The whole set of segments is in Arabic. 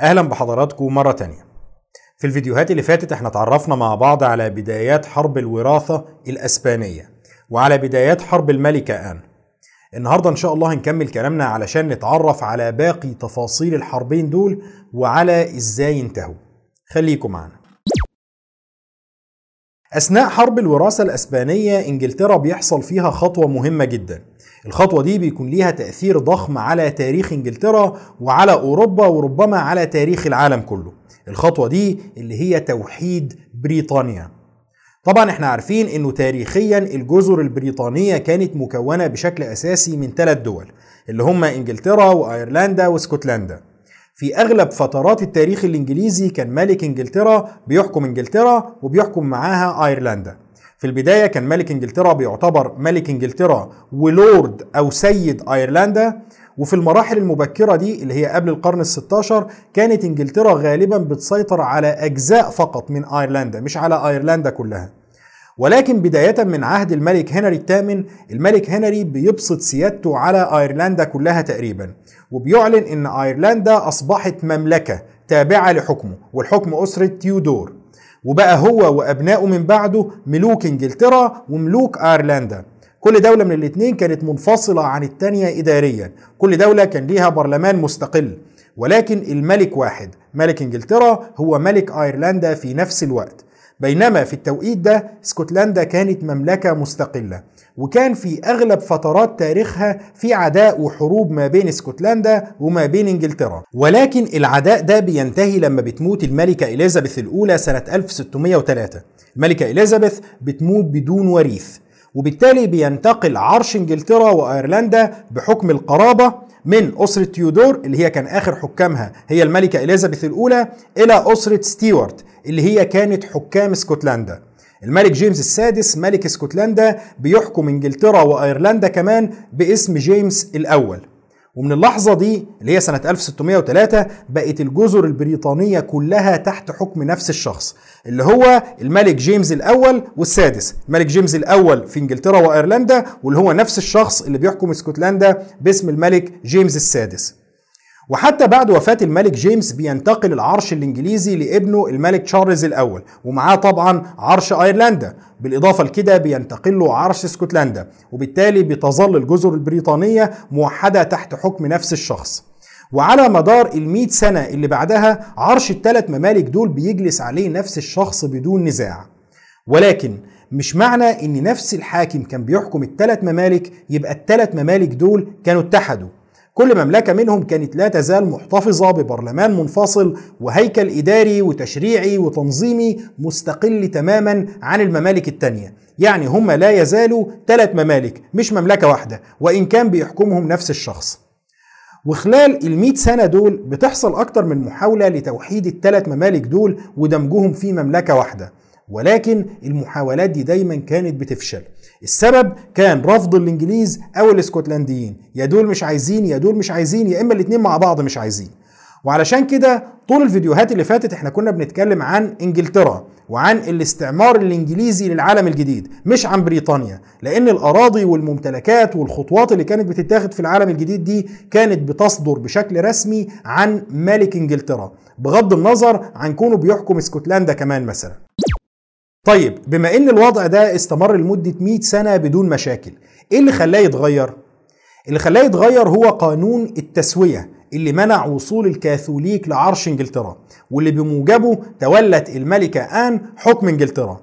أهلا بحضراتكم مرة تانية. في الفيديوهات اللي فاتت إحنا اتعرفنا مع بعض على بدايات حرب الوراثة الأسبانية وعلى بدايات حرب الملكة آن. النهاردة إن شاء الله هنكمل كلامنا علشان نتعرف على باقي تفاصيل الحربين دول وعلى إزاي انتهوا. خليكم معنا. أثناء حرب الوراثة الأسبانية إنجلترا بيحصل فيها خطوة مهمة جدا. الخطوة دي بيكون ليها تأثير ضخم على تاريخ إنجلترا وعلى أوروبا وربما على تاريخ العالم كله. الخطوة دي اللي هي توحيد بريطانيا. طبعا إحنا عارفين إنه تاريخيا الجزر البريطانية كانت مكونة بشكل أساسي من ثلاث دول اللي هم إنجلترا وأيرلندا وإسكتلندا. في أغلب فترات التاريخ الإنجليزي كان ملك إنجلترا بيحكم إنجلترا وبيحكم معاها أيرلندا. في البداية كان ملك انجلترا بيعتبر ملك انجلترا ولورد أو سيد أيرلندا وفي المراحل المبكرة دي اللي هي قبل القرن ال16 كانت انجلترا غالبا بتسيطر على أجزاء فقط من أيرلندا مش على أيرلندا كلها. ولكن بداية من عهد الملك هنري الثامن الملك هنري بيبسط سيادته على أيرلندا كلها تقريبا وبيعلن إن أيرلندا أصبحت مملكة تابعة لحكمه والحكم أسرة تيودور. وبقى هو وأبنائه من بعده ملوك إنجلترا وملوك أيرلندا. كل دولة من الاثنين كانت منفصلة عن الثانية إداريا. كل دولة كان ليها برلمان مستقل. ولكن الملك واحد ملك إنجلترا هو ملك أيرلندا في نفس الوقت. بينما في التوقيت ده اسكتلندا كانت مملكة مستقلة. وكان في أغلب فترات تاريخها في عداء وحروب ما بين اسكتلندا وما بين إنجلترا. ولكن العداء ده بينتهي لما بتموت الملكة إليزابيث الأولى سنة 1603 الملكة إليزابيث بتموت بدون وريث وبالتالي بينتقل عرش إنجلترا وأيرلندا بحكم القرابة من أسرة تيودور اللي هي كان آخر حكامها هي الملكة إليزابيث الأولى إلى أسرة ستيوارت اللي هي كانت حكام اسكتلندا. الملك جيمس السادس ملك اسكتلندا بيحكم انجلترا وأيرلندا كمان باسم جيمس الأول. ومن اللحظة دي اللي هي سنة 1603 بقت الجزر البريطانية كلها تحت حكم نفس الشخص اللي هو الملك جيمس الأول والسادس. الملك جيمس الأول في إنجلترا وأيرلندا واللي هو نفس الشخص اللي بيحكم اسكتلندا باسم الملك جيمس السادس. وحتى بعد وفاة الملك جيمس بينتقل العرش الإنجليزي لابنه الملك تشارلز الأول ومعاه طبعا عرش أيرلندا. بالإضافة لكده بينتقل له عرش اسكتلندا وبالتالي بتظل الجزر البريطانية موحدة تحت حكم نفس الشخص. وعلى مدار المئة سنة اللي بعدها عرش الثلاث ممالك دول بيجلس عليه نفس الشخص بدون نزاع. ولكن مش معنى إن نفس الحاكم كان بيحكم الثلاث ممالك يبقى الثلاث ممالك دول كانوا اتحدوا. كل مملكة منهم كانت لا تزال محتفظة ببرلمان منفصل وهيكل إداري وتشريعي وتنظيمي مستقل تماما عن الممالك التانية. يعني هم لا يزالوا ثلاث ممالك مش مملكة واحدة وإن كان بيحكمهم نفس الشخص. وخلال المئة سنة دول بتحصل أكتر من محاولة لتوحيد الثلاث ممالك دول ودمجهم في مملكة واحدة. ولكن المحاولات دي دايما كانت بتفشل. السبب كان رفض الإنجليز أو الإسكتلنديين. يا دول مش عايزين يا دول مش عايزين يا إما الاتنين مع بعض مش عايزين. وعلشان كده طول الفيديوهات اللي فاتت إحنا كنا بنتكلم عن إنجلترا وعن الاستعمار الإنجليزي للعالم الجديد مش عن بريطانيا. لأن الأراضي والممتلكات والخطوات اللي كانت بتتاخد في العالم الجديد دي كانت بتصدر بشكل رسمي عن ملك إنجلترا بغض النظر عن كونه بيحكم إسكتلندا كمان مثلا. طيب بما إن الوضع ده استمر لمدة 100 سنة بدون مشاكل إيه اللي خلاه يتغير؟ اللي خلاه يتغير هو قانون التسوية اللي منع وصول الكاثوليك لعرش إنجلترا واللي بموجبه تولت الملكة آن حكم إنجلترا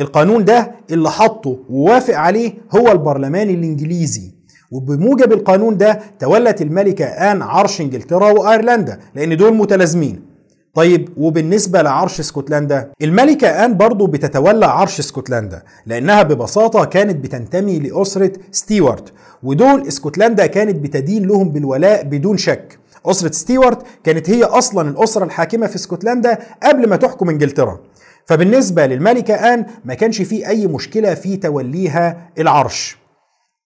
القانون ده اللي حطه ووافق عليه هو البرلمان الإنجليزي وبموجب القانون ده تولت الملكة آن عرش إنجلترا وأيرلندا لأن دول متلازمين طيب وبالنسبة لعرش اسكتلندا الملكة آن برضو بتتولى عرش اسكتلندا لأنها ببساطة كانت بتنتمي لأسرة ستيوارت ودول اسكتلندا كانت بتدين لهم بالولاء بدون شك. أسرة ستيوارت كانت هي أصلا الأسرة الحاكمة في اسكتلندا قبل ما تحكم إنجلترا. فبالنسبة للملكة آن ما كانش في أي مشكلة في توليها العرش.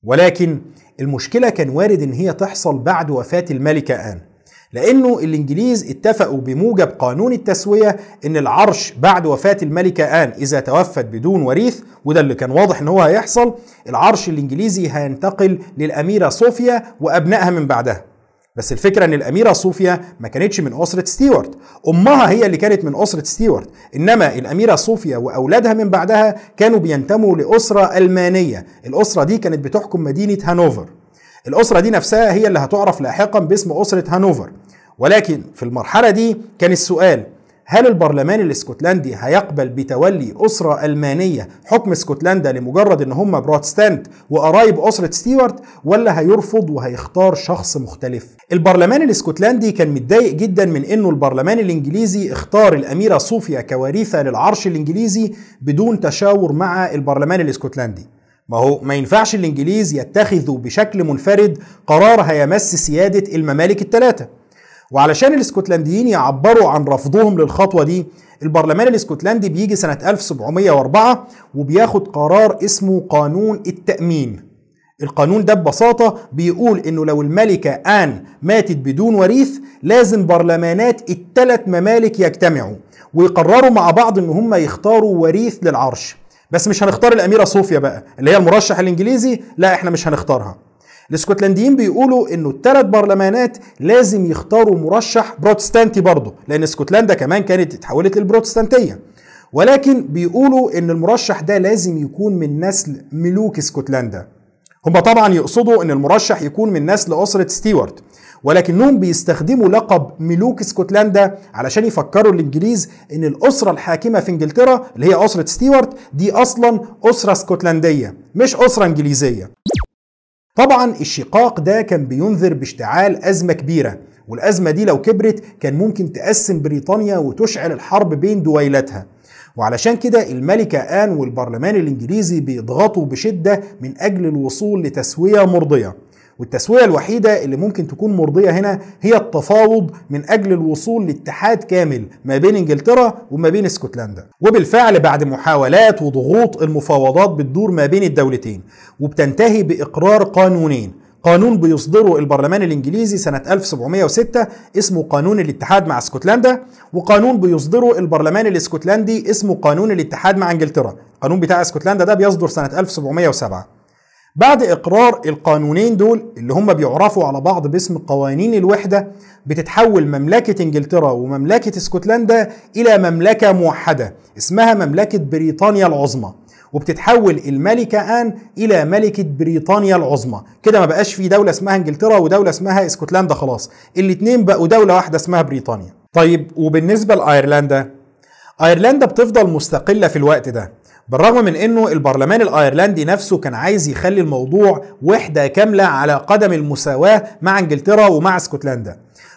ولكن المشكلة كان وارد إن هي تحصل بعد وفاة الملكة آن. لأنه الإنجليز اتفقوا بموجب قانون التسوية إن العرش بعد وفاة الملكة آن إذا توفت بدون وريث وده اللي كان واضح إن هو هيحصل العرش الإنجليزي هينتقل للأميرة صوفيا وأبنائها من بعدها. بس الفكرة إن الأميرة صوفيا ما كانتش من أسرة ستيوارت. أمها هي اللي كانت من أسرة ستيوارت. إنما الأميرة صوفيا وأولادها من بعدها كانوا بينتموا لأسرة ألمانية. الأسرة دي كانت بتحكم مدينة هانوفر. الأسرة دي نفسها هي اللي هتعرف لاحقا باسم أسرة هانوفر ولكن في المرحلة دي كان السؤال هل البرلمان الإسكتلندي هيقبل بتولي أسرة ألمانية حكم إسكتلندا لمجرد إن هم بروتستانت وقرايب أسرة ستيوارت ولا هيرفض وهيختار شخص مختلف؟ البرلمان الإسكتلندي كان متضايق جدا من إنه البرلمان الإنجليزي اختار الأميرة صوفيا كوريثة للعرش الإنجليزي بدون تشاور مع البرلمان الإسكتلندي. ما هو ما ينفعش الإنجليز يتخذوا بشكل منفرد قرار هيمس سيادة الممالك الثلاثة. وعلشان الإسكتلنديين يعبروا عن رفضهم للخطوة دي البرلمان الإسكتلندي بيجي سنة 1704 وبياخد قرار اسمه قانون التأمين القانون ده ببساطة بيقول إنه لو الملكة آن ماتت بدون وريث لازم برلمانات الثلاث ممالك يجتمعوا ويقرروا مع بعض إن هم يختاروا وريث للعرش بس مش هنختار الأميرة صوفيا بقى اللي هي المرشح الإنجليزي لا إحنا مش هنختارها. الإسكتلنديين بيقولوا إنه الثلاث برلمانات لازم يختاروا مرشح بروتستانتي برضه لأن إسكتلندا كمان كانت اتحولت للبروتستانتية. ولكن بيقولوا إن المرشح ده لازم يكون من نسل ملوك إسكتلندا. هم طبعا يقصدوا إن المرشح يكون من نسل أسرة ستيوارت. ولكنهم بيستخدموا لقب ملوك اسكتلندا علشان يفكروا الإنجليز إن الأسرة الحاكمة في إنجلترا اللي هي أسرة ستيوارت دي أصلا أسرة اسكتلندية مش أسرة إنجليزية. طبعا الشقاق ده كان بينذر باشتعال أزمة كبيرة والأزمة دي لو كبرت كان ممكن تقسم بريطانيا وتشعل الحرب بين دويلتها وعلشان كده الملكة آن والبرلمان الإنجليزي بيضغطوا بشدة من أجل الوصول لتسوية مرضية. والتسوية الوحيدة اللي ممكن تكون مرضية هنا هي التفاوض من أجل الوصول لاتحاد كامل ما بين إنجلترا وما بين اسكتلندا. وبالفعل بعد محاولات وضغوط المفاوضات بتدور ما بين الدولتين وبتنتهي بإقرار قانونين. قانون بيصدره البرلمان الإنجليزي سنة 1706 اسمه قانون الاتحاد مع اسكتلندا وقانون بيصدره البرلمان الإسكتلندي اسمه قانون الاتحاد مع إنجلترا. القانون بتاع اسكتلندا ده بيصدر سنة 1707 بعد إقرار القانونين دول اللي هم بيعرفوا على بعض باسم قوانين الوحدة بتتحول مملكة إنجلترا ومملكة اسكتلندا إلى مملكة موحدة اسمها مملكة بريطانيا العظمى وبتتحول الملكة آن إلى ملكة بريطانيا العظمى. كده ما بقاش في دولة اسمها إنجلترا ودولة اسمها اسكتلندا خلاص الاتنين بقوا دولة واحدة اسمها بريطانيا. طيب وبالنسبة لأيرلندا؟ أيرلندا بتفضل مستقلة في الوقت ده. بالرغم من إنه البرلمان الأيرلندي نفسه كان عايز يخلي الموضوع وحدة كاملة على قدم المساواة مع إنجلترا ومع اسكتلندا.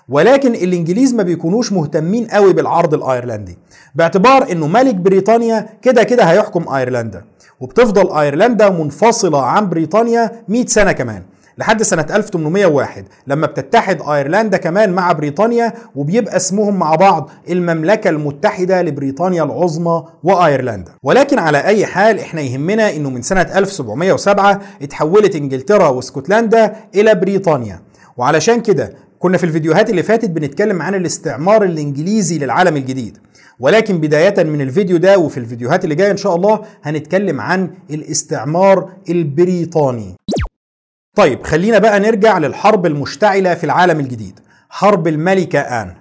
ولكن الإنجليز ما بيكونوش مهتمين قوي بالعرض الأيرلندي باعتبار إنه ملك بريطانيا كده كده هيحكم أيرلندا وبتفضل أيرلندا منفصلة عن بريطانيا 100 سنة كمان. لحد سنة 1801 لما بتتحد أيرلندا كمان مع بريطانيا وبيبقى اسمهم مع بعض المملكة المتحدة لبريطانيا العظمى وأيرلندا. ولكن على أي حال إحنا يهمنا إنه من سنة 1707 اتحولت إنجلترا واسكتلندا إلى بريطانيا. وعلشان كده كنا في الفيديوهات اللي فاتت بنتكلم عن الاستعمار الإنجليزي للعالم الجديد. ولكن بداية من الفيديو ده وفي الفيديوهات اللي جاية إن شاء الله هنتكلم عن الاستعمار البريطاني. طيب خلينا بقى نرجع للحرب المشتعلة في العالم الجديد حرب الملكة آن.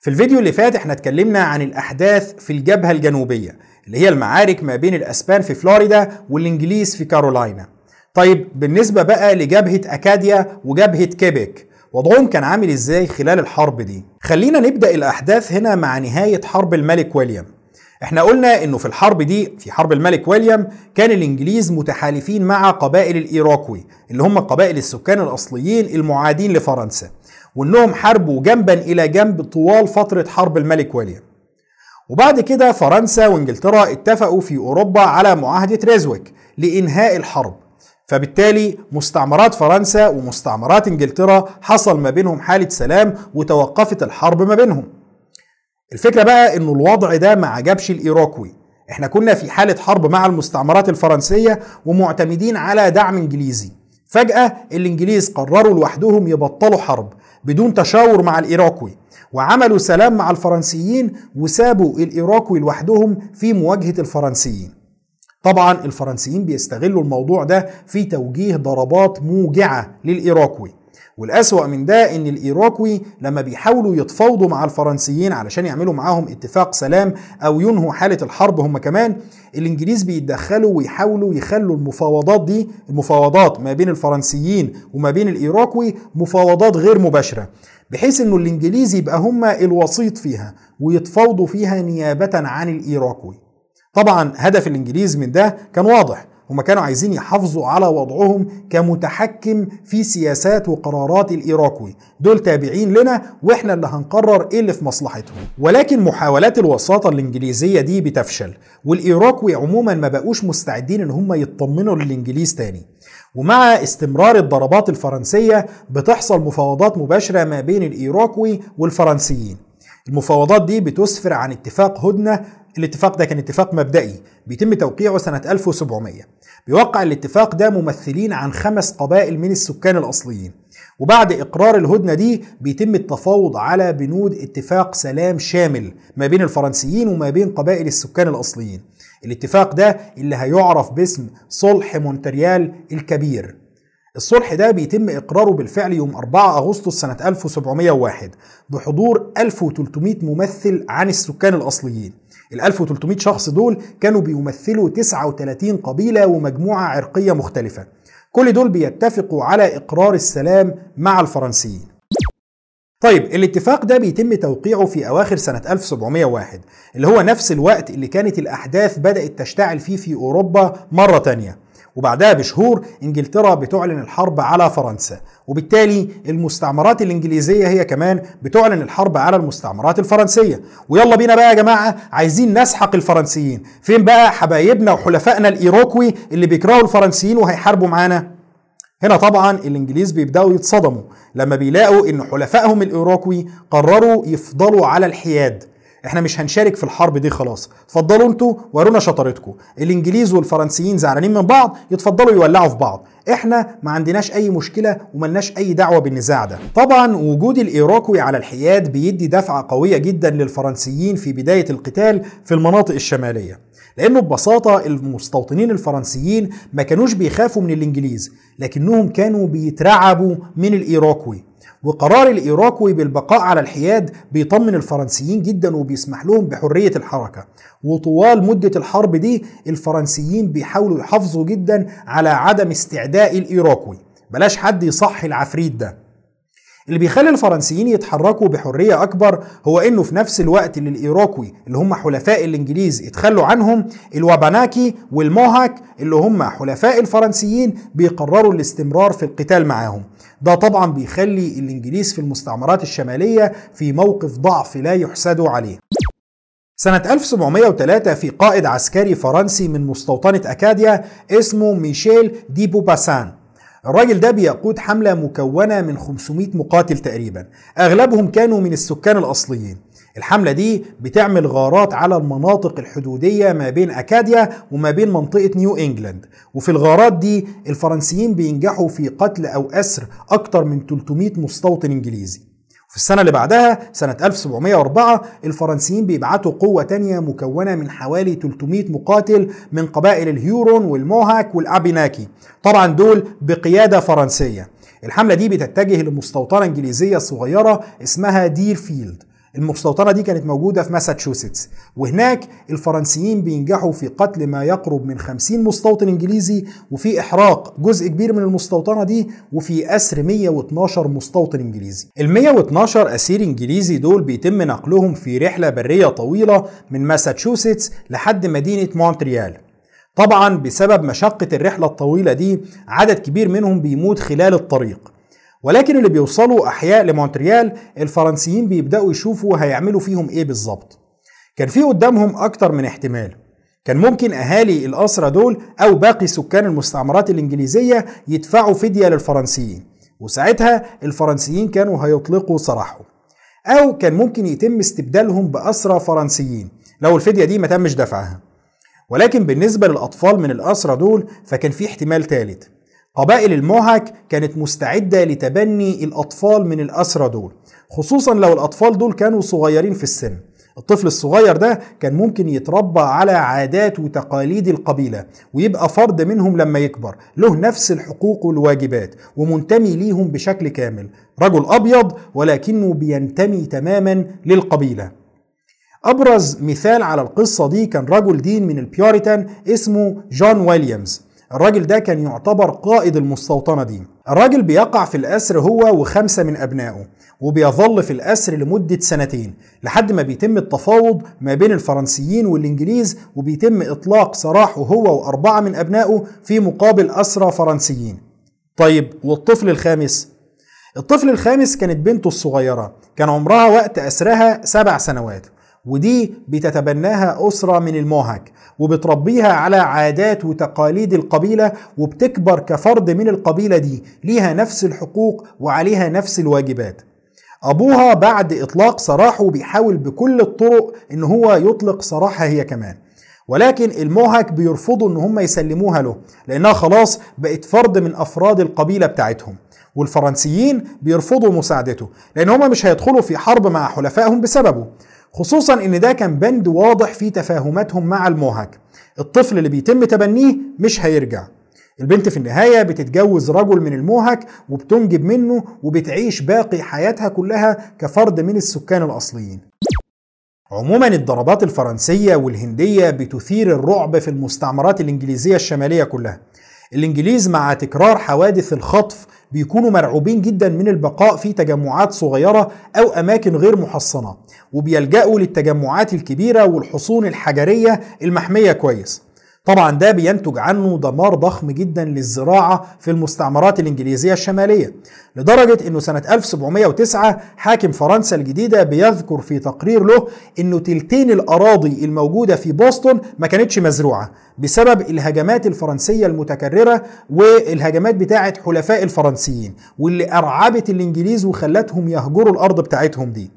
في الفيديو اللي فات إحنا اتكلمنا عن الأحداث في الجبهة الجنوبية اللي هي المعارك ما بين الأسبان في فلوريدا والإنجليز في كارولاينا. طيب بالنسبة بقى لجبهة أكاديا وجبهة كيبك وضعهم كان عامل إزاي خلال الحرب دي؟ خلينا نبدأ الأحداث هنا مع نهاية حرب الملك ويليام. إحنا قلنا انه في الحرب دي في حرب الملك ويليام كان الانجليز متحالفين مع قبائل الايروكوي اللي هم قبائل السكان الاصليين المعادين لفرنسا وانهم حاربوا جنبا إلى جنب طوال فترة حرب الملك ويليام. وبعد كده فرنسا وإنجلترا اتفقوا في أوروبا على معاهدة ريزويك لإنهاء الحرب. فبالتالي مستعمرات فرنسا ومستعمرات إنجلترا حصل ما بينهم حالة سلام وتوقفت الحرب ما بينهم. الفكرة بقى إنه الوضع ده ما عجبش الايروكوي إحنا كنا في حالة حرب مع المستعمرات الفرنسية ومعتمدين على دعم إنجليزي. فجأة الإنجليز قرروا لوحدهم يبطلوا حرب بدون تشاور مع الايروكوي وعملوا سلام مع الفرنسيين وسابوا الايروكوي لوحدهم في مواجهة الفرنسيين. طبعا الفرنسيين بيستغلوا الموضوع ده في توجيه ضربات موجعة للايروكوي والأسوأ من ده إن الإيروكوي لما بيحاولوا يتفاوضوا مع الفرنسيين علشان يعملوا معاهم اتفاق سلام أو ينهوا حالة الحرب هم كمان الإنجليز بيتدخلوا ويحاولوا يخلوا المفاوضات دي المفاوضات ما بين الفرنسيين وما بين الإيروكوي مفاوضات غير مباشرة بحيث إنه الإنجليز يبقى هم الوسيط فيها ويتفاوضوا فيها نيابة عن الايروكوي طبعا هدف الإنجليز من ده كان واضح هم كانوا عايزين يحافظوا على وضعهم كمتحكم في سياسات وقرارات الايروكوي دول تابعين لنا وإحنا اللي هنقرر إيه اللي في مصلحتهم. ولكن محاولات الوساطة الإنجليزية دي بتفشل والايروكوي عموما ما بقوش مستعدين إن هم يطمنوا للإنجليز تاني. ومع استمرار الضربات الفرنسية بتحصل مفاوضات مباشرة ما بين الإيروكوي والفرنسيين. المفاوضات دي بتسفر عن اتفاق هدنة الاتفاق ده كان اتفاق مبدئي بيتم توقيعه سنة 1700 بيوقع الاتفاق ده ممثلين عن خمس قبائل من السكان الأصليين. وبعد إقرار الهدنة دي بيتم التفاوض على بنود اتفاق سلام شامل ما بين الفرنسيين وما بين قبائل السكان الأصليين. الاتفاق ده اللي هيعرف باسم صلح مونتريال الكبير. الصلح ده بيتم إقراره بالفعل يوم 4 أغسطس سنة 1701 بحضور 1300 ممثل عن السكان الأصليين. ال 1300 شخص دول كانوا بيمثلوا 39 قبيلة ومجموعة عرقية مختلفة. كل دول بيتفقوا على إقرار السلام مع الفرنسيين. طيب الاتفاق ده بيتم توقيعه في أواخر سنة 1701 اللي هو نفس الوقت اللي كانت الأحداث بدأت تشتعل فيه في أوروبا مرة تانية. وبعدها بشهور انجلترا بتعلن الحرب على فرنسا. وبالتالي المستعمرات الإنجليزية هي كمان بتعلن الحرب على المستعمرات الفرنسية. ويلا بينا بقى يا جماعة عايزين نسحق الفرنسيين. فين بقى حبايبنا وحلفائنا الإيروكوي اللي بيكرهوا الفرنسيين وهيحاربوا معانا؟ هنا طبعا الإنجليز بيبدأوا يتصدموا لما بيلاقوا إن حلفائهم الايروكوي قرروا يفضلوا على الحياد. إحنا مش هنشارك في الحرب دي خلاص. اتفضلوا أنتوا ورونا شطارتكم. الانجليز والفرنسيين زعلانين من بعض يتفضلوا يولعوا في بعض. إحنا ما عندناش أي مشكلة وملناش أي دعوة بالنزاع ده. طبعا وجود الايروكوي على الحياد بيدي دفعة قوية جدا للفرنسيين في بداية القتال في المناطق الشمالية. لأنه ببساطة المستوطنين الفرنسيين ما كانوش بيخافوا من الإنجليز لكنهم كانوا بيترعبوا من الايروكوي وقرار الايروكوي بالبقاء على الحياد بيطمن الفرنسيين جدا وبيسمح لهم بحرية الحركة. وطوال مدة الحرب دي الفرنسيين بيحاولوا يحافظوا جدا على عدم استعداء الايروكوي بلاش حد يصحي العفريت ده. اللي بيخلي الفرنسيين يتحركوا بحرية أكبر هو إنه في نفس الوقت اللي الايروكوي اللي هم حلفاء الإنجليز اتخلوا عنهم الواباناكي والموهاك اللي هم حلفاء الفرنسيين بيقرروا الاستمرار في القتال معاهم. ده طبعا بيخلي الإنجليز في المستعمرات الشمالية في موقف ضعف لا يحسدوا عليه. سنة 1703 في قائد عسكري فرنسي من مستوطنة أكاديا اسمه ميشيل دي بوباسان الراجل ده بيقود حملة مكونة من 500 مقاتل تقريبا. أغلبهم كانوا من السكان الأصليين. الحملة دي بتعمل غارات على المناطق الحدودية ما بين أكاديا وما بين منطقة نيو إنجلاند. وفي الغارات دي الفرنسيين بينجحوا في قتل أو أسر أكتر من 300 مستوطن إنجليزي. السنة اللي بعدها سنة 1704 الفرنسيين بيبعتوا قوة تانية مكونة من حوالي 300 مقاتل من قبائل الهيورون والموهاك والأبيناكي. طبعا دول بقيادة فرنسية. الحملة دي بتتجه لمستوطنة إنجليزية صغيرة اسمها ديرفيلد المستوطنة دي كانت موجودة في ماساتشوستس. وهناك الفرنسيين بينجحوا في قتل ما يقرب من 50 مستوطن إنجليزي وفي إحراق جزء كبير من المستوطنة دي وفي أسر 112 مستوطن إنجليزي. ال 112 أسير إنجليزي دول بيتم نقلهم في رحلة برية طويلة من ماساتشوستس لحد مدينة مونتريال. طبعا بسبب مشقة الرحلة الطويلة دي عدد كبير منهم بيموت خلال الطريق. ولكن اللي بيوصلوا أحياء لمونتريال الفرنسيين بيبدأوا يشوفوا هيعملوا فيهم إيه بالظبط. كان في قدامهم أكتر من احتمال. كان ممكن أهالي الاسرى دول أو باقي سكان المستعمرات الإنجليزية يدفعوا فدية للفرنسيين. وساعتها الفرنسيين كانوا هيطلقوا سراحهم. أو كان ممكن يتم استبدالهم بأسرى فرنسيين لو الفدية دي ما تمش دفعها. ولكن بالنسبة للأطفال من الاسرى دول فكان في احتمال ثالث قبائل الموهاك كانت مستعدة لتبني الأطفال من الأسرى دول خصوصا لو الأطفال دول كانوا صغيرين في السن. الطفل الصغير ده كان ممكن يتربى على عادات وتقاليد القبيلة ويبقى فرد منهم لما يكبر له نفس الحقوق والواجبات ومنتمي ليهم بشكل كامل. رجل أبيض ولكنه بينتمي تماما للقبيلة. أبرز مثال على القصة دي كان رجل دين من البيوريتان اسمه جون ويليامز. الراجل ده كان يعتبر قائد المستوطنة دي. الراجل بيقع في الأسر هو وخمسة من أبنائه وبيظل في الأسر لمدة سنتين لحد ما بيتم التفاوض ما بين الفرنسيين والإنجليز وبيتم إطلاق سراحه هو وأربعة من أبنائه في مقابل أسرى فرنسيين. طيب والطفل الخامس؟ الطفل الخامس كانت بنته الصغيرة كان عمرها وقت أسرها سبع سنوات. ودي بتتبناها أسرة من الموهك وبتربيها على عادات وتقاليد القبيلة وبتكبر كفرد من القبيلة دي ليها نفس الحقوق وعليها نفس الواجبات. أبوها بعد إطلاق سراحه بيحاول بكل الطرق إن هو يطلق سراحها هي كمان. ولكن الموهك بيرفضوا إن هم يسلموها له لأنها خلاص بقت فرد من أفراد القبيلة بتاعتهم. والفرنسيين بيرفضوا مساعدته لأن هم مش هيدخلوا في حرب مع حلفائهم بسببه. خصوصا إن ده كان بند واضح في تفاهماتهم مع الموهك. الطفل اللي بيتم تبنيه مش هيرجع. البنت في النهاية بتتجوز رجل من الموهك وبتنجب منه وبتعيش باقي حياتها كلها كفرد من السكان الأصليين. عموما الضربات الفرنسية والهندية بتثير الرعب في المستعمرات الإنجليزية الشمالية كلها. الإنجليز مع تكرار حوادث الخطف بيكونوا مرعوبين جدا من البقاء في تجمعات صغيرة أو أماكن غير محصنة وبيلجأوا للتجمعات الكبيرة والحصون الحجرية المحمية كويس. طبعا ده بينتج عنه دمار ضخم جدا للزراعة في المستعمرات الإنجليزية الشمالية لدرجة أنه سنة 1709 حاكم فرنسا الجديدة بيذكر في تقرير له أنه تلتين الأراضي الموجودة في بوسطن ما كانتش مزروعة بسبب الهجمات الفرنسية المتكررة والهجمات بتاعة حلفاء الفرنسيين واللي أرعبت الإنجليز وخلتهم يهجروا الأرض بتاعتهم دي.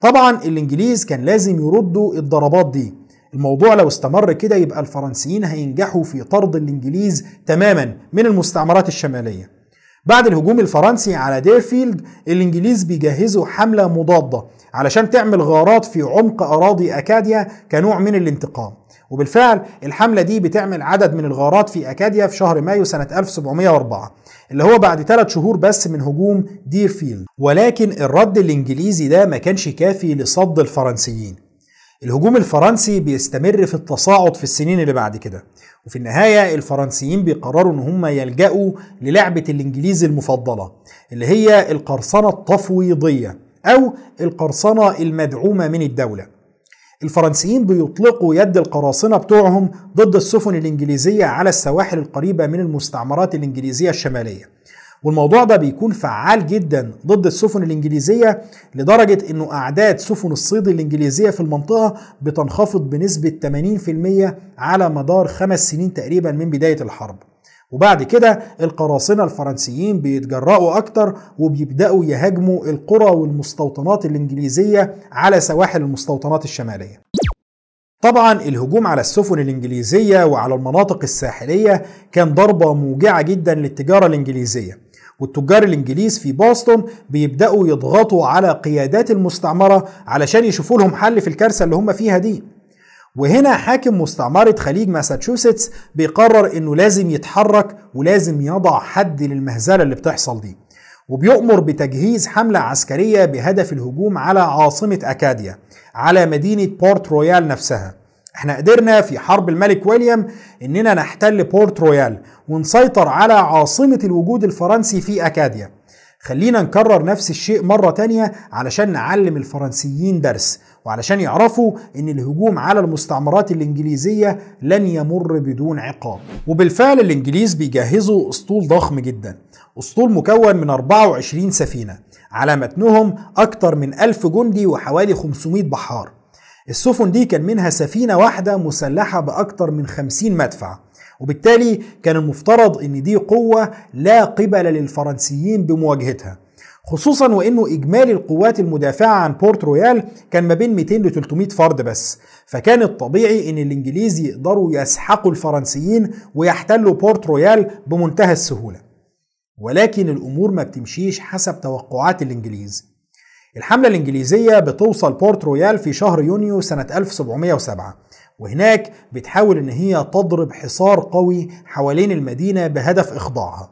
طبعا الإنجليز كان لازم يردوا الضربات دي. الموضوع لو استمر كده يبقى الفرنسيين هينجحوا في طرد الإنجليز تماما من المستعمرات الشمالية. بعد الهجوم الفرنسي على ديرفيلد الإنجليز بيجهزوا حملة مضادة علشان تعمل غارات في عمق أراضي أكاديا كنوع من الانتقام. وبالفعل الحملة دي بتعمل عدد من الغارات في أكاديا في شهر مايو سنة 1704 اللي هو بعد ثلاث شهور بس من هجوم ديرفيلد. ولكن الرد الإنجليزي ده ما كانش كافي لصد الفرنسيين. الهجوم الفرنسي بيستمر في التصاعد في السنين اللي بعد كده. وفي النهاية الفرنسيين بيقرروا إن هم يلجأوا للعبة الإنجليز المفضلة اللي هي القرصنة التفويضية أو القرصنة المدعومة من الدولة. الفرنسيين بيطلقوا يد القراصنة بتوعهم ضد السفن الإنجليزية على السواحل القريبة من المستعمرات الإنجليزية الشمالية. والموضوع ده بيكون فعال جدا ضد السفن الإنجليزية لدرجة أنه أعداد سفن الصيد الإنجليزية في المنطقة بتنخفض بنسبة 80% على مدار خمس سنين تقريبا من بداية الحرب. وبعد كده القراصنة الفرنسيين بيتجرأوا أكتر وبيبدأوا يهاجموا القرى والمستوطنات الإنجليزية على سواحل المستوطنات الشمالية. طبعا الهجوم على السفن الإنجليزية وعلى المناطق الساحلية كان ضربة موجعة جدا للتجارة الإنجليزية. والتجار الإنجليز في بوسطن بيبدأوا يضغطوا على قيادات المستعمرة علشان يشوفوا لهم حل في الكارثة اللي هم فيها دي. وهنا حاكم مستعمرة خليج ماساتشوستس بيقرر إنه لازم يتحرك ولازم يضع حد للمهزلة اللي بتحصل دي. وبيؤمر بتجهيز حملة عسكرية بهدف الهجوم على عاصمة أكاديا على مدينة بورت رويال نفسها. إحنا قدرنا في حرب الملك ويليام اننا نحتل بورت رويال ونسيطر على عاصمة الوجود الفرنسي في أكاديا. خلينا نكرر نفس الشيء مرة تانية علشان نعلم الفرنسيين درس وعلشان يعرفوا إن الهجوم على المستعمرات الإنجليزية لن يمر بدون عقاب. وبالفعل الإنجليز بيجهزوا أسطول ضخم جدا أسطول مكون من 24 سفينة على متنهم أكتر من 1000 جندي وحوالي 500 بحار. السفن دي كان منها سفينة واحدة مسلحة بأكتر من 50 مدفع. وبالتالي كان المفترض إن دي قوة لا قبل للفرنسيين بمواجهتها خصوصا وإنه إجمالي القوات المدافعة عن بورت رويال كان ما بين 200 ل 300 فرد بس. فكان الطبيعي إن الإنجليز يقدروا يسحقوا الفرنسيين ويحتلوا بورت رويال بمنتهى السهولة. ولكن الأمور ما بتمشيش حسب توقعات الإنجليز. الحملة الإنجليزية بتوصل بورت رويال في شهر يونيو سنة 1707 وهناك بتحاول إن هي تضرب حصار قوي حوالين المدينة بهدف إخضاعها.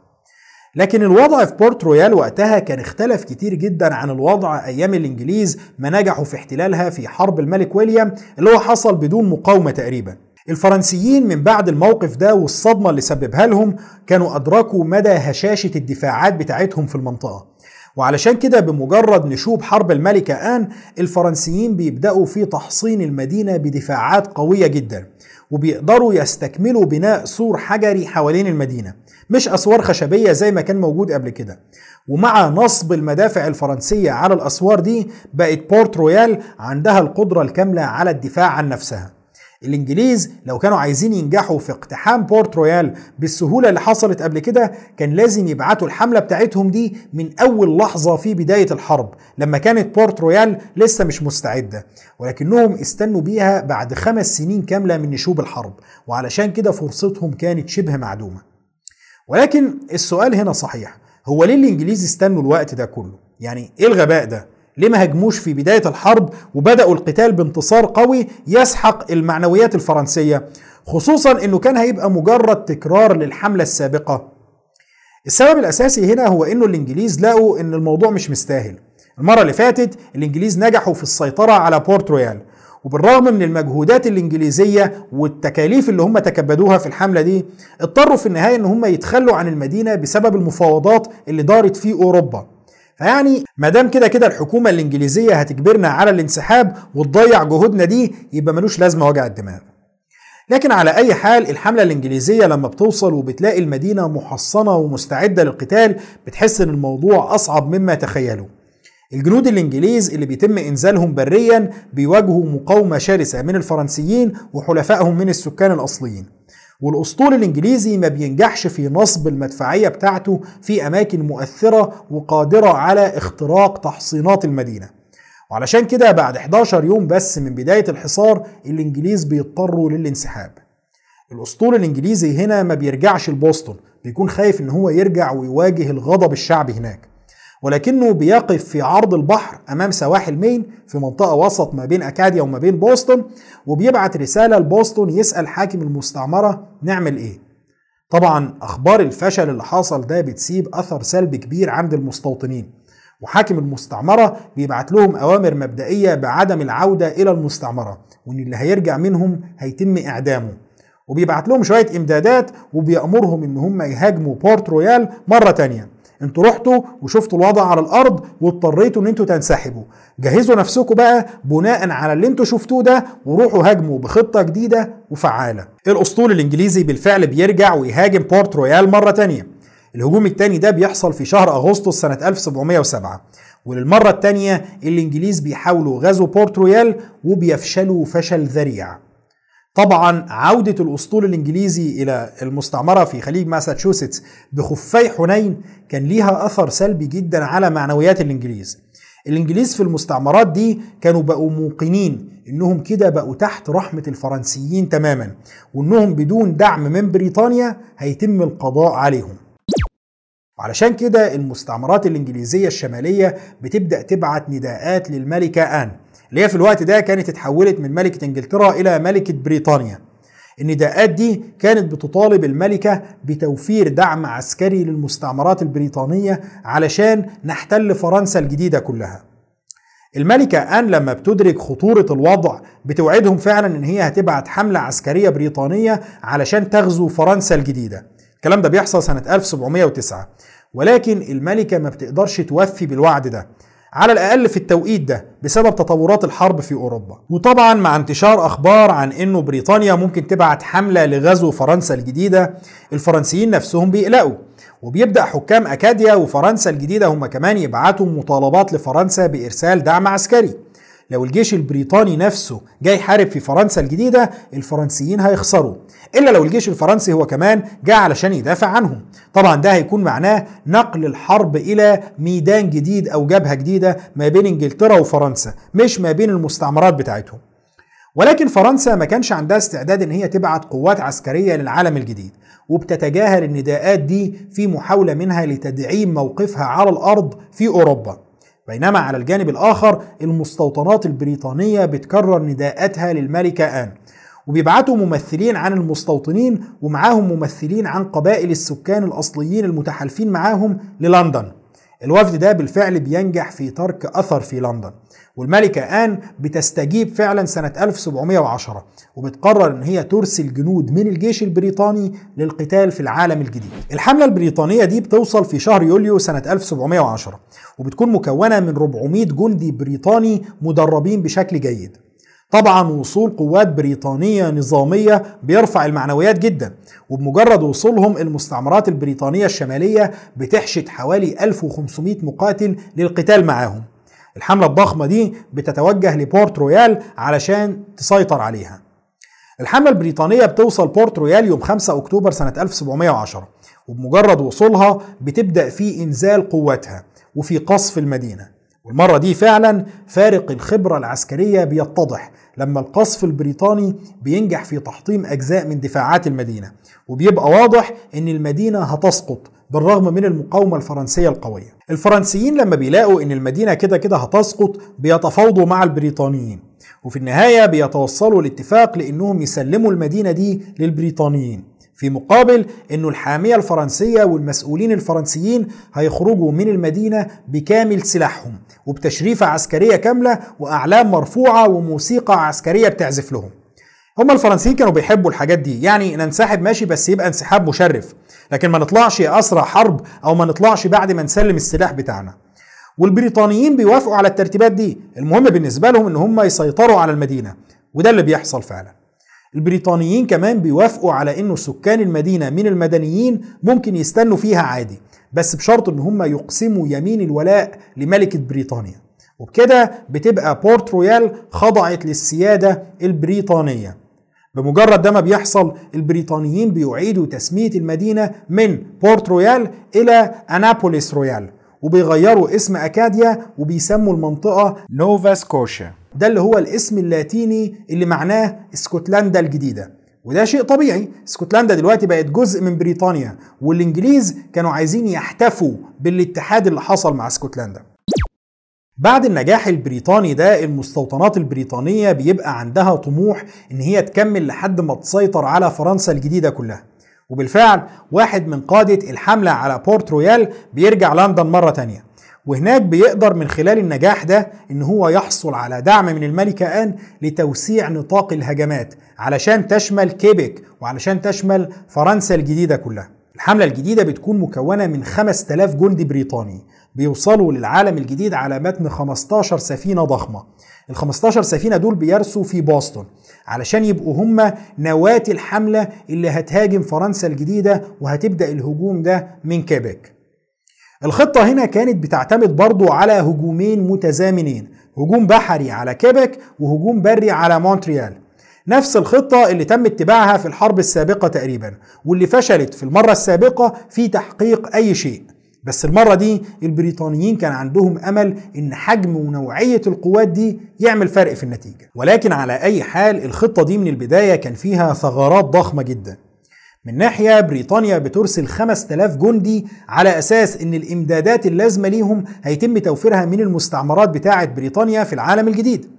لكن الوضع في بورت رويال وقتها كان اختلف كتير جدا عن الوضع أيام الإنجليز ما نجحوا في احتلالها في حرب الملك ويليام اللي هو حصل بدون مقاومة تقريبا. الفرنسيين من بعد الموقف ده والصدمة اللي سببها لهم كانوا أدركوا مدى هشاشة الدفاعات بتاعتهم في المنطقة. وعلشان كده بمجرد نشوب حرب الملكة آن الفرنسيين بيبدأوا في تحصين المدينة بدفاعات قوية جدا وبيقدروا يستكملوا بناء سور حجري حوالين المدينة مش أسوار خشبية زي ما كان موجود قبل كده. ومع نصب المدافع الفرنسية على الأسوار دي بقت بورت رويال عندها القدرة الكاملة على الدفاع عن نفسها. الإنجليز لو كانوا عايزين ينجحوا في اقتحام بورت رويال بالسهولة اللي حصلت قبل كده كان لازم يبعتوا الحملة بتاعتهم دي من أول لحظة في بداية الحرب لما كانت بورت رويال لسه مش مستعدة ولكنهم استنوا بيها بعد خمس سنين كاملة من نشوب الحرب وعلشان كده فرصتهم كانت شبه معدومة. ولكن السؤال هنا صحيح هو ليه الإنجليز استنوا الوقت ده كله؟ يعني إيه الغباء ده؟ ليه ما هجموش في بداية الحرب وبدأوا القتال بانتصار قوي يسحق المعنويات الفرنسية خصوصا إنه كان هيبقى مجرد تكرار للحملة السابقة. السبب الأساسي هنا هو إنه الإنجليز لقوا إن الموضوع مش مستاهل. المرة اللي فاتت الإنجليز نجحوا في السيطرة على بورت رويال وبالرغم من المجهودات الإنجليزية والتكاليف اللي هم تكبدوها في الحملة دي اضطروا في النهاية إن هم يتخلوا عن المدينة بسبب المفاوضات اللي دارت في أوروبا. فيعني ما دام كده كده الحكومة الإنجليزية هتجبرنا على الانسحاب وتضيع جهودنا دي يبقى ملوش لازمة وجع الدماغ. لكن على أي حال الحملة الإنجليزية لما بتوصل وبتلاقي المدينة محصنة ومستعدة للقتال بتحس إن الموضوع أصعب مما تخيلوا. الجنود الإنجليز اللي بيتم إنزالهم بريا بيواجهوا مقاومة شرسة من الفرنسيين وحلفائهم من السكان الأصليين. والأسطول الإنجليزي ما بينجحش في نصب المدفعية بتاعته في أماكن مؤثرة وقادرة على اختراق تحصينات المدينة. وعلشان كده بعد 11 يوم بس من بداية الحصار الإنجليز بيضطروا للانسحاب. الأسطول الإنجليزي هنا ما بيرجعش لبوسطن بيكون خايف إن هو يرجع ويواجه الغضب الشعبي هناك. ولكنه بيقف في عرض البحر أمام سواحل مين في منطقة وسط ما بين أكاديا وما بين بوسطن وبيبعت رسالة لبوسطن يسأل حاكم المستعمرة نعمل إيه. طبعا أخبار الفشل اللي حصل ده بتسيب أثر سلبي كبير عند المستوطنين وحاكم المستعمرة بيبعت لهم أوامر مبدئية بعدم العودة إلى المستعمرة وإن اللي هيرجع منهم هيتم إعدامه. وبيبعت لهم شوية إمدادات وبيأمرهم إن هم يهاجموا بورت رويال مرة تانية. أنتوا رحتوا وشفتوا الوضع على الأرض واضطريتوا إن أنتوا تنسحبوا. جهزوا نفسكم بقى بناء على اللي أنتوا شفتوه ده وروحوا هاجموا بخطة جديدة وفعالة. الأسطول الإنجليزي بالفعل بيرجع ويهاجم بورت رويال مرة تانية؟ الهجوم الثاني ده بيحصل في شهر أغسطس سنة 1707 وللمرة الثانية الإنجليز بيحاولوا غزو بورت رويال وبيفشلوا فشل ذريع. طبعا عودة الأسطول الإنجليزي إلى المستعمرة في خليج ماساتشوستس بخفي حنين كان ليها أثر سلبي جدا على معنويات الإنجليز. الإنجليز في المستعمرات دي كانوا بقوا موقنين إنهم كده بقوا تحت رحمة الفرنسيين تماما وإنهم بدون دعم من بريطانيا هيتم القضاء عليهم. وعلشان كده المستعمرات الإنجليزية الشمالية بتبدأ تبعت نداءات للملكة آن. اللي هي في الوقت ده كانت اتحولت من ملكة انجلترا إلى ملكة بريطانيا. النداءات دي كانت بتطالب الملكة بتوفير دعم عسكري للمستعمرات البريطانية علشان نحتل فرنسا الجديدة كلها. الملكة آن لما بتدرك خطورة الوضع بتوعدهم فعلا إن هي هتبعت حملة عسكرية بريطانية علشان تغزو فرنسا الجديدة. الكلام ده بيحصل سنة 1709 ولكن الملكة ما بتقدرش توفي بالوعد ده. على الأقل في التوقيت ده بسبب تطورات الحرب في أوروبا. وطبعا مع انتشار أخبار عن أنه بريطانيا ممكن تبعت حملة لغزو فرنسا الجديدة الفرنسيين نفسهم بيقلقوا. وبيبدأ حكام أكاديا وفرنسا الجديدة هم كمان يبعتوا مطالبات لفرنسا بإرسال دعم عسكري. لو الجيش البريطاني نفسه جاي يحارب في فرنسا الجديدة الفرنسيين هيخسروا. إلا لو الجيش الفرنسي هو كمان جاء علشان يدافع عنهم. طبعا ده هيكون معناه نقل الحرب إلى ميدان جديد أو جبهة جديدة ما بين إنجلترا وفرنسا مش ما بين المستعمرات بتاعتهم. ولكن فرنسا ما كانش عندها استعداد إن هي تبعت قوات عسكرية للعالم الجديد وبتتجاهل النداءات دي في محاولة منها لتدعيم موقفها على الأرض في أوروبا. بينما على الجانب الآخر المستوطنات البريطانية بتكرر نداءاتها للملكة آن. وبيبعتوا ممثلين عن المستوطنين ومعاهم ممثلين عن قبائل السكان الأصليين المتحالفين معاهم للندن. الوفد ده بالفعل بينجح في ترك أثر في لندن. والملكة آن بتستجيب فعلا سنة 1710 وبتقرر إن هي ترسل جنود من الجيش البريطاني للقتال في العالم الجديد. الحملة البريطانية دي بتوصل في شهر يوليو سنة 1710 وبتكون مكونة من 400 جندي بريطاني مدربين بشكل جيد. طبعا وصول قوات بريطانية نظامية بيرفع المعنويات جدا وبمجرد وصولهم المستعمرات البريطانية الشمالية بتحشد حوالي 1500 مقاتل للقتال معاهم. الحملة الضخمة دي بتتوجه لبورت رويال علشان تسيطر عليها. الحملة البريطانية بتوصل بورت رويال يوم 5 أكتوبر سنة 1710 وبمجرد وصولها بتبدأ في إنزال قواتها وفي قصف المدينة. والمرة دي فعلا فارق الخبرة العسكرية بيتضح لما القصف البريطاني بينجح في تحطيم أجزاء من دفاعات المدينة. وبيبقى واضح أن المدينة هتسقط بالرغم من المقاومة الفرنسية القوية. الفرنسيين لما بيلاقوا أن المدينة كده كده هتسقط بيتفاوضوا مع البريطانيين. وفي النهاية بيتوصلوا لاتفاق لأنهم يسلموا المدينة دي للبريطانيين. في مقابل إنه الحامية الفرنسية والمسؤولين الفرنسيين هيخرجوا من المدينة بكامل سلاحهم وبتشريفة عسكرية كاملة وأعلام مرفوعة وموسيقى عسكرية بتعزف لهم. هما الفرنسيين كانوا بيحبوا الحاجات دي يعني ننسحب ماشي بس يبقى انسحاب مشرف. لكن ما نطلعش أسرى حرب أو ما نطلعش بعد ما نسلم السلاح بتاعنا. والبريطانيين بيوافقوا على الترتيبات دي. المهم بالنسبة لهم إن هم يسيطروا على المدينة وده اللي بيحصل فعلا. البريطانيين كمان بيوافقوا على إنه سكان المدينة من المدنيين ممكن يستنوا فيها عادي بس بشرط إن هم يقسموا يمين الولاء لملكة بريطانيا. وبكده بتبقى بورت رويال خضعت للسيادة البريطانية. بمجرد ده ما بيحصل البريطانيين بيعيدوا تسمية المدينة من بورت رويال إلى أنابوليس رويال وبيغيروا اسم أكاديا وبيسموا المنطقة نوفا سكوشيا ده اللي هو الاسم اللاتيني اللي معناه اسكتلندا الجديدة. وده شيء طبيعي اسكتلندا دلوقتي بقت جزء من بريطانيا والإنجليز كانوا عايزين يحتفوا بالاتحاد اللي حصل مع اسكتلندا. بعد النجاح البريطاني ده المستوطنات البريطانية بيبقى عندها طموح إن هي تكمل لحد ما تسيطر على فرنسا الجديدة كلها. وبالفعل واحد من قادة الحملة على بورت رويال بيرجع لندن مرة تانية. وهناك بيقدر من خلال النجاح ده إن هو يحصل على دعم من الملكة آن لتوسيع نطاق الهجمات علشان تشمل كيبك وعلشان تشمل فرنسا الجديدة كلها. الحملة الجديدة بتكون مكونة من 5000 جندي بريطاني بيوصلوا للعالم الجديد على متن 15 سفينة ضخمة. ال 15 سفينة دول بيرسوا في بوسطن علشان يبقوا هم نواة الحملة اللي هتهاجم فرنسا الجديدة وهتبدأ الهجوم ده من كيبك الخطة هنا كانت بتعتمد برضو على هجومين متزامنين هجوم بحري على كيبك وهجوم بري على مونتريال. نفس الخطة اللي تم اتباعها في الحرب السابقة تقريبا واللي فشلت في المرة السابقة في تحقيق أي شيء. بس المرة دي البريطانيين كان عندهم أمل إن حجم ونوعية القوات دي يعمل فرق في النتيجة. ولكن على أي حال الخطة دي من البداية كان فيها ثغرات ضخمة جدا. من ناحية بريطانيا بترسل 5000 جندي على أساس إن الإمدادات اللازمة ليهم هيتم توفيرها من المستعمرات بتاعة بريطانيا في العالم الجديد.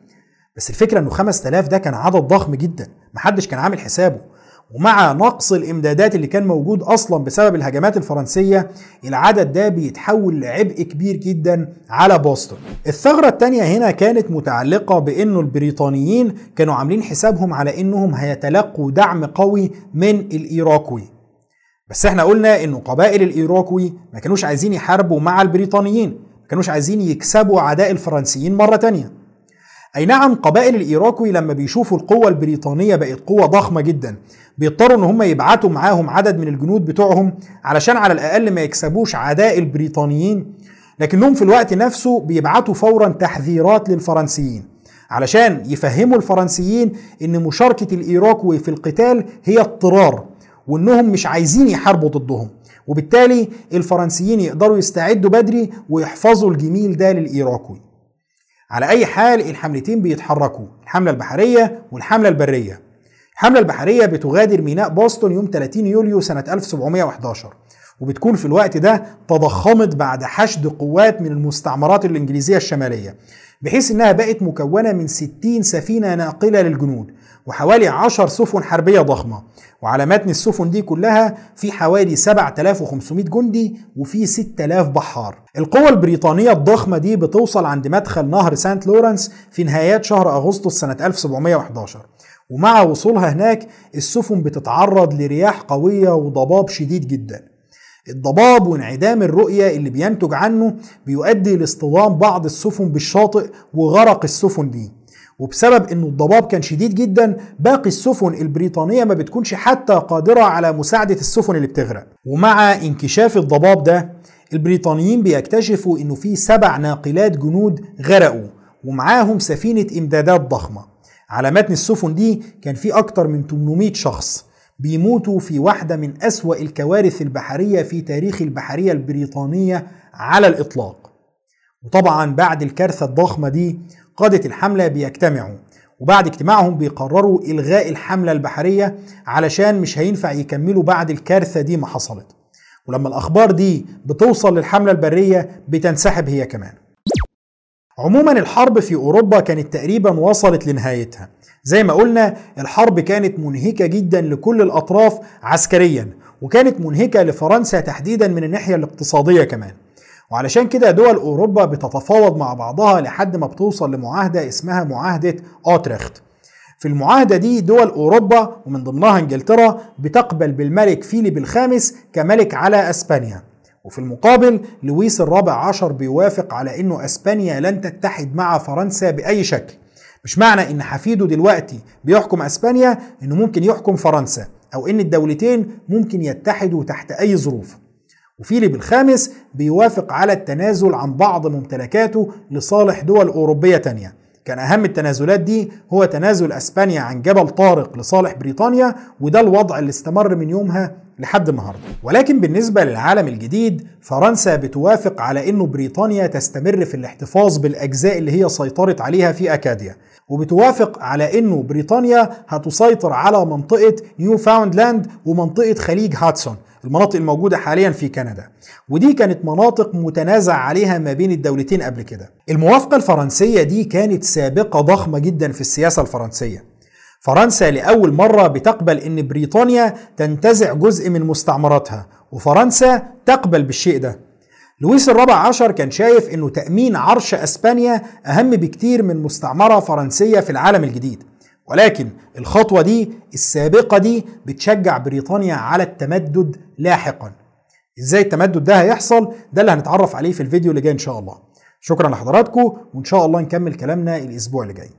بس الفكرة إنه 5000 ده كان عدد ضخم جدا. محدش كان عامل حسابه. ومع نقص الإمدادات اللي كان موجود أصلا بسبب الهجمات الفرنسية العدد ده بيتحول لعبء كبير جدا على بوسطن. الثغرة الثانية هنا كانت متعلقة بإنه البريطانيين كانوا عاملين حسابهم على إنهم هيتلقوا دعم قوي من الإيراكوي. بس إحنا قلنا إنه قبائل الإيراكوي ما كانوش عايزين يحاربوا مع البريطانيين، ما كانوش عايزين يكسبوا عداء الفرنسيين مرة تانية. أي نعم قبائل الإيراكوي لما بيشوفوا القوة البريطانية بقت قوة ضخمة جدا بيضطروا إن هم يبعتوا معاهم عدد من الجنود بتوعهم علشان على الأقل ما يكسبوش عداء البريطانيين. لكنهم في الوقت نفسه بيبعتوا فورا تحذيرات للفرنسيين علشان يفهموا الفرنسيين إن مشاركة الإيراكوي في القتال هي اضطرار وإنهم مش عايزين يحاربوا ضدهم. وبالتالي الفرنسيين يقدروا يستعدوا بدري ويحفظوا الجميل ده للإيراكوي. على أي حال الحملتين بيتحركوا الحملة البحرية والحملة البرية. الحملة البحرية بتغادر ميناء بوسطن يوم 30 يوليو سنة 1711 وبتكون في الوقت ده تضخمت بعد حشد قوات من المستعمرات الإنجليزية الشمالية بحيث إنها بقت مكونة من 60 سفينة ناقلة للجنود وحوالي 10 سفن حربية ضخمة. وعلى متن السفن دي كلها في حوالي 7500 جندي وفي 6000 بحار. القوة البريطانية الضخمة دي بتوصل عند مدخل نهر سانت لورنس في نهايات شهر أغسطس سنة 1711 ومع وصولها هناك السفن بتتعرض لرياح قوية وضباب شديد جدا. الضباب وانعدام الرؤية اللي بينتج عنه بيؤدي لاصطدام بعض السفن بالشاطئ وغرق السفن دي. وبسبب إنه الضباب كان شديد جدا باقي السفن البريطانية ما بتكونش حتى قادرة على مساعدة السفن اللي بتغرق. ومع انكشاف الضباب ده البريطانيين بيكتشفوا إنه في سبع ناقلات جنود غرقوا ومعاهم سفينة إمدادات ضخمة. على متن السفن دي كان في أكتر من 800 شخص. بيموتوا في واحدة من أسوأ الكوارث البحرية في تاريخ البحرية البريطانية على الإطلاق. وطبعا بعد الكارثة الضخمة دي قادة الحملة بيجتمعوا وبعد اجتماعهم بيقرروا إلغاء الحملة البحرية علشان مش هينفع يكملوا بعد الكارثة دي ما حصلت. ولما الأخبار دي بتوصل للحملة البرية بتنسحب هي كمان. عموما الحرب في أوروبا كانت تقريبا وصلت لنهايتها. زي ما قلنا الحرب كانت منهكة جدا لكل الأطراف عسكريا وكانت منهكة لفرنسا تحديدا من الناحية الاقتصادية كمان. وعلشان كده دول أوروبا بتتفاوض مع بعضها لحد ما بتوصل لمعاهدة اسمها معاهدة أوتريخت. في المعاهدة دي دول أوروبا ومن ضمنها إنجلترا بتقبل بالملك فيليب الخامس كملك على أسبانيا. وفي المقابل لويس الرابع عشر بيوافق على إنه إسبانيا لن تتحد مع فرنسا بأي شكل. مش معنى إن حفيده دلوقتي بيحكم إسبانيا إنه ممكن يحكم فرنسا أو إن الدولتين ممكن يتحدوا تحت أي ظروف. وفيليب الخامس بيوافق على التنازل عن بعض ممتلكاته لصالح دول أوروبية تانية. كان أهم التنازلات دي هو تنازل أسبانيا عن جبل طارق لصالح بريطانيا وده الوضع اللي استمر من يومها لحد النهارده. ولكن بالنسبة للعالم الجديد فرنسا بتوافق على إنه بريطانيا تستمر في الاحتفاظ بالأجزاء اللي هي سيطرت عليها في أكاديا. وبتوافق على إنه بريطانيا هتسيطر على منطقة نيو فاوندلاند ومنطقة خليج هادسون. المناطق الموجودة حاليا في كندا. ودي كانت مناطق متنازع عليها ما بين الدولتين قبل كده. الموافقة الفرنسية دي كانت سابقة ضخمة جدا في السياسة الفرنسية. فرنسا لأول مرة بتقبل إن بريطانيا تنتزع جزء من مستعمراتها وفرنسا تقبل بالشيء ده. لويس الرابع عشر كان شايف إنه تأمين عرش أسبانيا أهم بكتير من مستعمرة فرنسية في العالم الجديد. ولكن الخطوة دي السابقة دي بتشجع بريطانيا على التمدد لاحقا. إزاي التمدد ده هيحصل؟ ده اللي هنتعرف عليه في الفيديو اللي جاي إن شاء الله. شكرا لحضراتكم وإن شاء الله نكمل كلامنا الأسبوع اللي جاي.